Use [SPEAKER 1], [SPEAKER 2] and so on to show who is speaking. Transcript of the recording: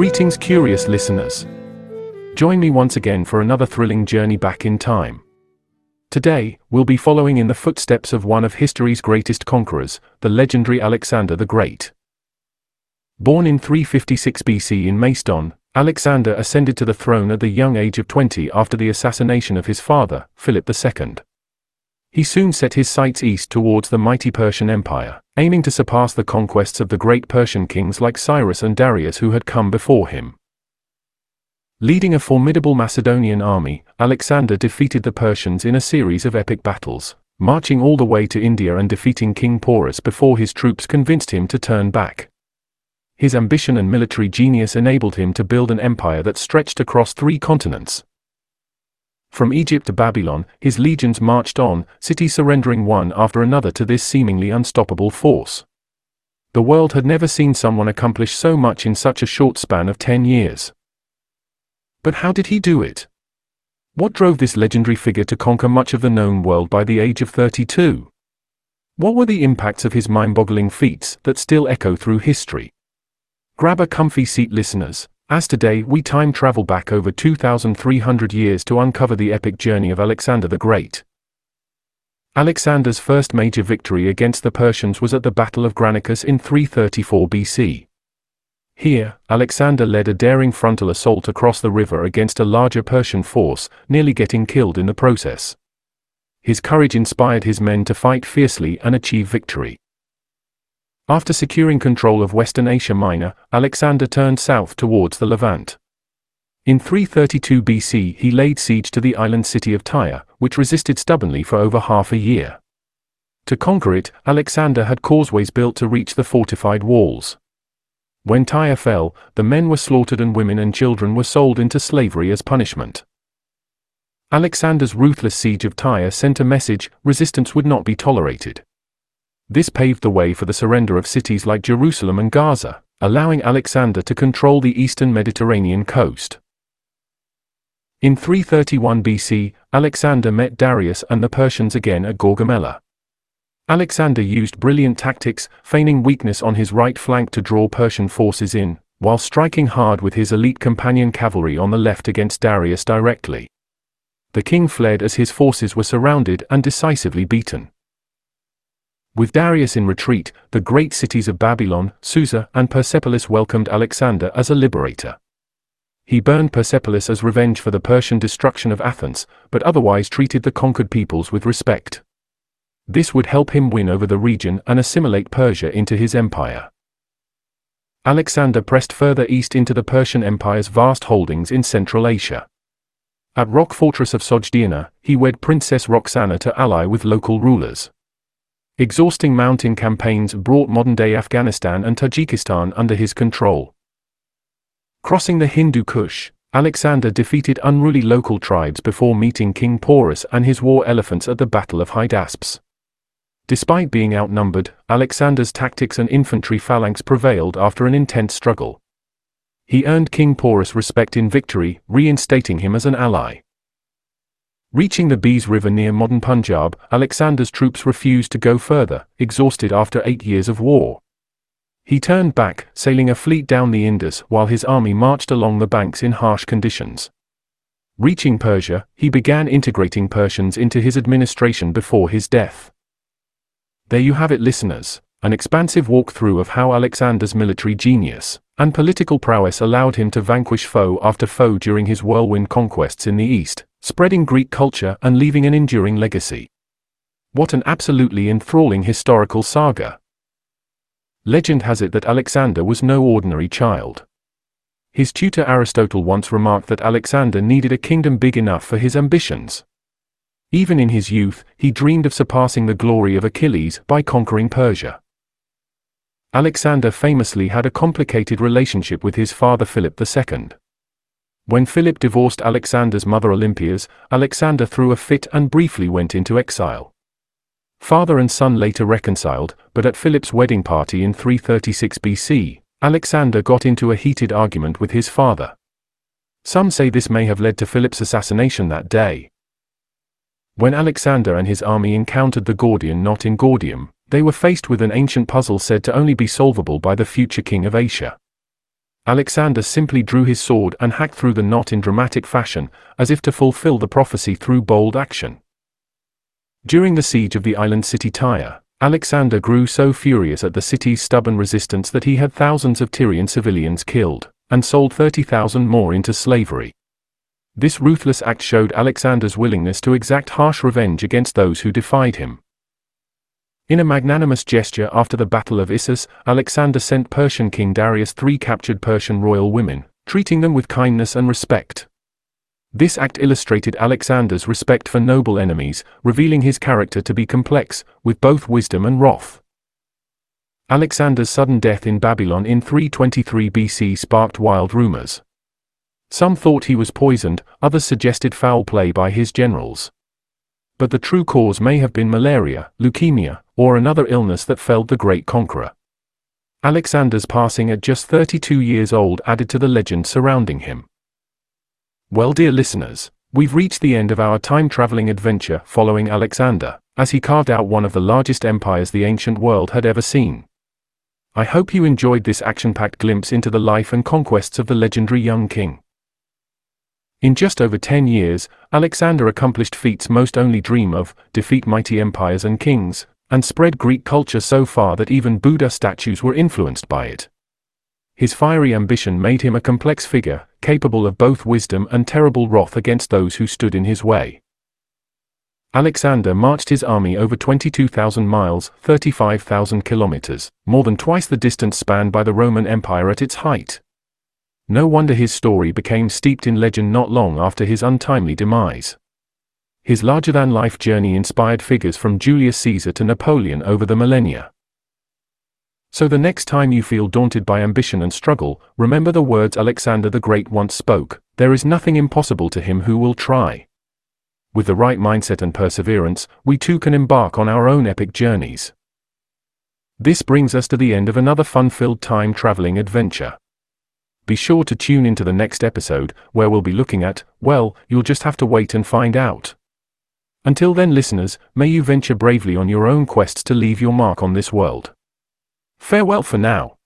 [SPEAKER 1] Greetings, curious listeners. Join me once again for another thrilling journey back in time. Today, we'll be following in the footsteps of one of history's greatest conquerors, the legendary Alexander the Great. Born in 356 BC in Macedon, Alexander ascended to the throne at the young age of 20 after the assassination of his father, Philip II. He soon set his sights east towards the mighty Persian Empire, aiming to surpass the conquests of the great Persian kings like Cyrus and Darius who had come before him. Leading a formidable Macedonian army, Alexander defeated the Persians in a series of epic battles, marching all the way to India and defeating King Porus before his troops convinced him to turn back. His ambition and military genius enabled him to build an empire that stretched across three continents, from Egypt to Babylon, his legions marched on, cities surrendering one after another to this seemingly unstoppable force. The world had never seen someone accomplish so much in such a short span of ten years. But how did he do it? What drove this legendary figure to conquer much of the known world by the age of 32? What were the impacts of his mind boggling feats that still echo through history? Grab a comfy seat, listeners, as today we time travel back over 2,300 years to uncover the epic journey of Alexander the Great. Alexander's first major victory against the Persians was at the Battle of Granicus in 334 BC. Here, Alexander led a daring frontal assault across the river against a larger Persian force, nearly getting killed in the process. His courage inspired his men to fight fiercely and achieve victory. After securing control of Western Asia Minor, Alexander turned south towards the Levant. In 332 BC he laid siege to the island city of Tyre, which resisted stubbornly for over half a year. To conquer it, Alexander had causeways built to reach the fortified walls. When Tyre fell, the men were slaughtered and women and children were sold into slavery as punishment. Alexander's ruthless siege of Tyre sent a message resistance would not be tolerated. This paved the way for the surrender of cities like Jerusalem and Gaza, allowing Alexander to control the eastern Mediterranean coast. In 331 BC, Alexander met Darius and the Persians again at Gaugamela. Alexander used brilliant tactics, feigning weakness on his right flank to draw Persian forces in, while striking hard with his elite companion cavalry on the left against Darius directly. The king fled as his forces were surrounded and decisively beaten. With Darius in retreat, the great cities of Babylon, Susa, and Persepolis welcomed Alexander as a liberator. He burned Persepolis as revenge for the Persian destruction of Athens, but otherwise treated the conquered peoples with respect. This would help him win over the region and assimilate Persia into his empire. Alexander pressed further east into the Persian Empire's vast holdings in Central Asia. At rock fortress of Sogdiana, he wed Princess Roxana to ally with local rulers. Exhausting mountain campaigns brought modern-day Afghanistan and Tajikistan under his control. Crossing the Hindu Kush, Alexander defeated unruly local tribes before meeting King Porus and his war elephants at the Battle of Hydaspes. Despite being outnumbered, Alexander's tactics and infantry phalanx prevailed after an intense struggle. He earned King Porus respect in victory, reinstating him as an ally. Reaching the Beas River near modern Punjab, Alexander's troops refused to go further, exhausted after eight years of war. He turned back, sailing a fleet down the Indus while his army marched along the banks in harsh conditions. Reaching Persia, he began integrating Persians into his administration before his death. There you have it, listeners, an expansive walkthrough of how Alexander's military genius and political prowess allowed him to vanquish foe after foe during his whirlwind conquests in the East spreading Greek culture and leaving an enduring legacy. What an absolutely enthralling historical saga! Legend has it that Alexander was no ordinary child. His tutor Aristotle once remarked that Alexander needed a kingdom big enough for his ambitions. Even in his youth, he dreamed of surpassing the glory of Achilles by conquering Persia. Alexander famously had a complicated relationship with his father Philip II. When Philip divorced Alexander's mother Olympias, Alexander threw a fit and briefly went into exile. Father and son later reconciled, but at Philip's wedding party in 336 BC, Alexander got into a heated argument with his father. Some say this may have led to Philip's assassination that day. When Alexander and his army encountered the Gordian knot in Gordium, they were faced with an ancient puzzle said to only be solvable by the future king of Asia. Alexander simply drew his sword and hacked through the knot in dramatic fashion, as if to fulfill the prophecy through bold action. During the siege of the island city Tyre, Alexander grew so furious at the city's stubborn resistance that he had thousands of Tyrian civilians killed, and sold 30,000 more into slavery. This ruthless act showed Alexander's willingness to exact harsh revenge against those who defied him. In a magnanimous gesture after the Battle of Issus, Alexander sent Persian King Darius three captured Persian royal women, treating them with kindness and respect. This act illustrated Alexander's respect for noble enemies, revealing his character to be complex, with both wisdom and wrath. Alexander's sudden death in Babylon in 323 BC sparked wild rumors. Some thought he was poisoned, others suggested foul play by his generals. But the true cause may have been malaria, leukemia, or another illness that felled the great conqueror. Alexander's passing at just 32 years old added to the legend surrounding him. Well, dear listeners, we've reached the end of our time traveling adventure following Alexander, as he carved out one of the largest empires the ancient world had ever seen. I hope you enjoyed this action packed glimpse into the life and conquests of the legendary young king. In just over 10 years, Alexander accomplished feats most only dream of, defeat mighty empires and kings, and spread Greek culture so far that even Buddha statues were influenced by it. His fiery ambition made him a complex figure, capable of both wisdom and terrible wrath against those who stood in his way. Alexander marched his army over 22,000 miles, 35,000 kilometers, more than twice the distance spanned by the Roman Empire at its height. No wonder his story became steeped in legend not long after his untimely demise. His larger-than-life journey inspired figures from Julius Caesar to Napoleon over the millennia. So the next time you feel daunted by ambition and struggle, remember the words Alexander the Great once spoke, there is nothing impossible to him who will try. With the right mindset and perseverance, we too can embark on our own epic journeys. This brings us to the end of another fun-filled time-traveling adventure. Be sure to tune into the next episode, where we'll be looking at, well, you'll just have to wait and find out. Until then listeners, may you venture bravely on your own quests to leave your mark on this world. Farewell for now.